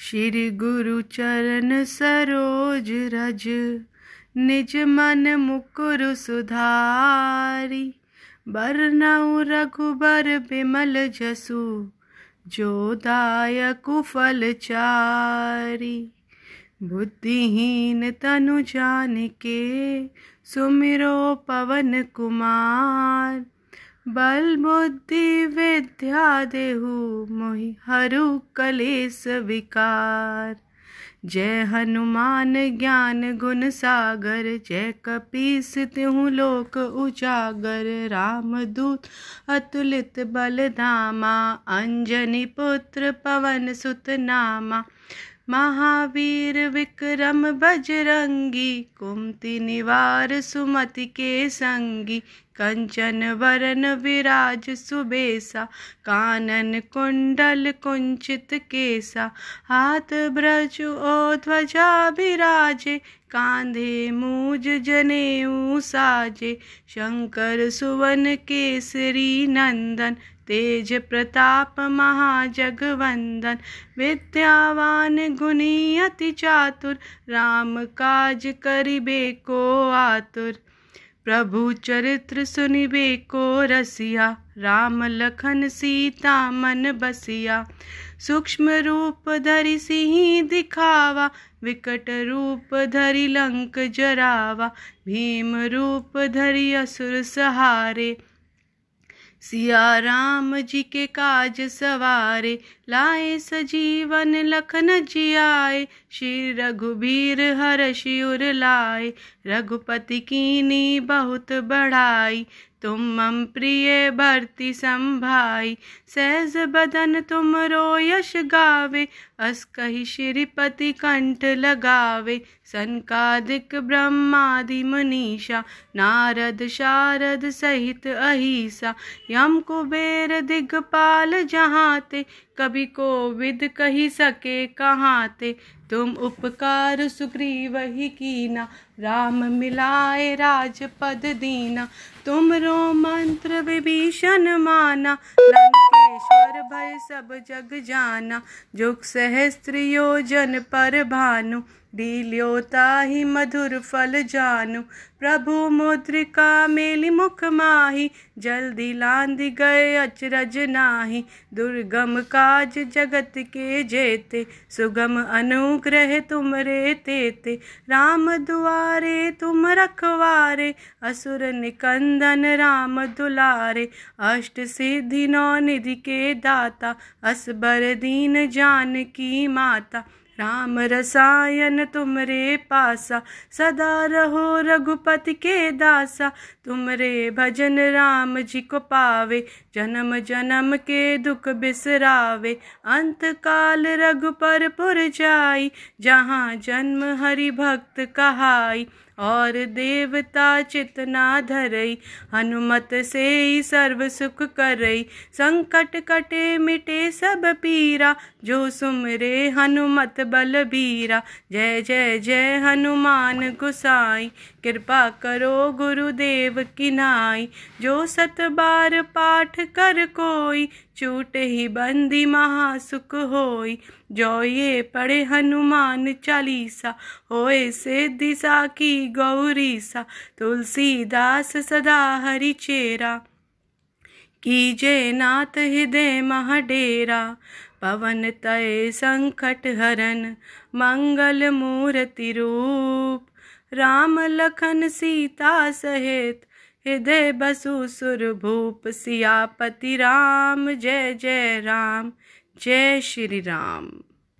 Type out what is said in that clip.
श्री गुरु चरण सरोज रज, निज मन मुकुर सुधारी। बरनऊ रघुबर बिमल जसु, जो दायक फल चारी। बुद्धिहीन तनु जान के सुमिरो पवन कुमार। बल बुद्धि विद्या देहु मोहि हरु कलेस विकार। जय हनुमान ज्ञान गुण सागर, जय कपीस तिहु लोक उजागर। राम दूत अतुलित बल धामा अंजनी पुत्र पवन सुत नामा महावीर विक्रम बजरंगी कुमति निवार सुमति के संगी। कंचन वरन विराज सुबेसा, कानन कुंडल कुंचित केसा। हाथ ब्रज ओ ध्वजा विराजे कांधे मूज जनेऊ साजे। शंकर सुवन केसरी नंदन, तेज प्रताप महाजगवंदन। विद्यावान गुणी अति चातुर, राम काज करिबे को आतुर। प्रभु चरित्र सुनिबे को रसिया, राम लखन सीता मन बसिया। सूक्ष्म रूप धरि सिंह दिखावा, विकट रूप धरि लंक जरावा। भीम रूप धरि असुर सहारे, सिया राम जी के काज सवारे। लाए सजीवन लखन जियाए, श्री रघुबीर हर शिवर लाए। रघुपति कीनी बहुत बढ़ाई, तुम मम प्रिय भरती संभाई। सहज बदन तुम रो यश गावे, अस कही श्रीपति कंठ लगावे। सनकादिक ब्रह्मादि मनीषा, नारद शारद सहित अहिसा यम कुबेर दिगपाल जहाँ ते कभी को विद कही सके कहाँ ते तुम उपकार सुग्रीव ही कीना, राम मिलाए राज पद दीना। तुम रो मंत्र विभीषण माना, लंकेश्वर भय सब जग जाना। जुग सहस्त्र योजन पर भानु लील्योता ही मधुर फल जानू। प्रभु मुद्रिका मेली मुख माही। जल्दी लांद गए अचरज नाही। दुर्गम काज जगत के जेते। सुगम अनुग्रह तुम रे तेते राम दुआरे तुम रखवारे। असुर निकंदन राम दुलारे। अष्ट सिद्धि नौ निधि के दाता। असबर दीन जान की माता। राम रसायन तुमरे पासा, सदा रहो रघुपति के दासा। तुमरे भजन राम जी को पावे, जन्म जन्म के दुख बिसरावे। अंत काल रघुपर पुर जाई, जहाँ जन्म हरि भक्त कहाई। और देवता चितना धरई, हनुमत से ही सर्व सुख करई। संकट कटे मिटे सब पीरा, जो सुमरे हनुमत बल बीरा। जय जय जय हनुमान गुसाई, कृपा करो गुरुदेव की नाई। जो सत बार पाठ कर कोई चूट ही बंदी महासुख होई। जो ये पढ़े हनुमान चालीसा, होए से दिशा की गौरी सा, तुलसीदास सदा हरि चेरा कीजे नाथ हृदय महाडेरा, पवन तय संकट हरन, मंगल मूर्ति रूप। राम लखन सीता सहित, हृदय बसु सुर भूप सियापति राम, जय जय राम, जय श्री राम।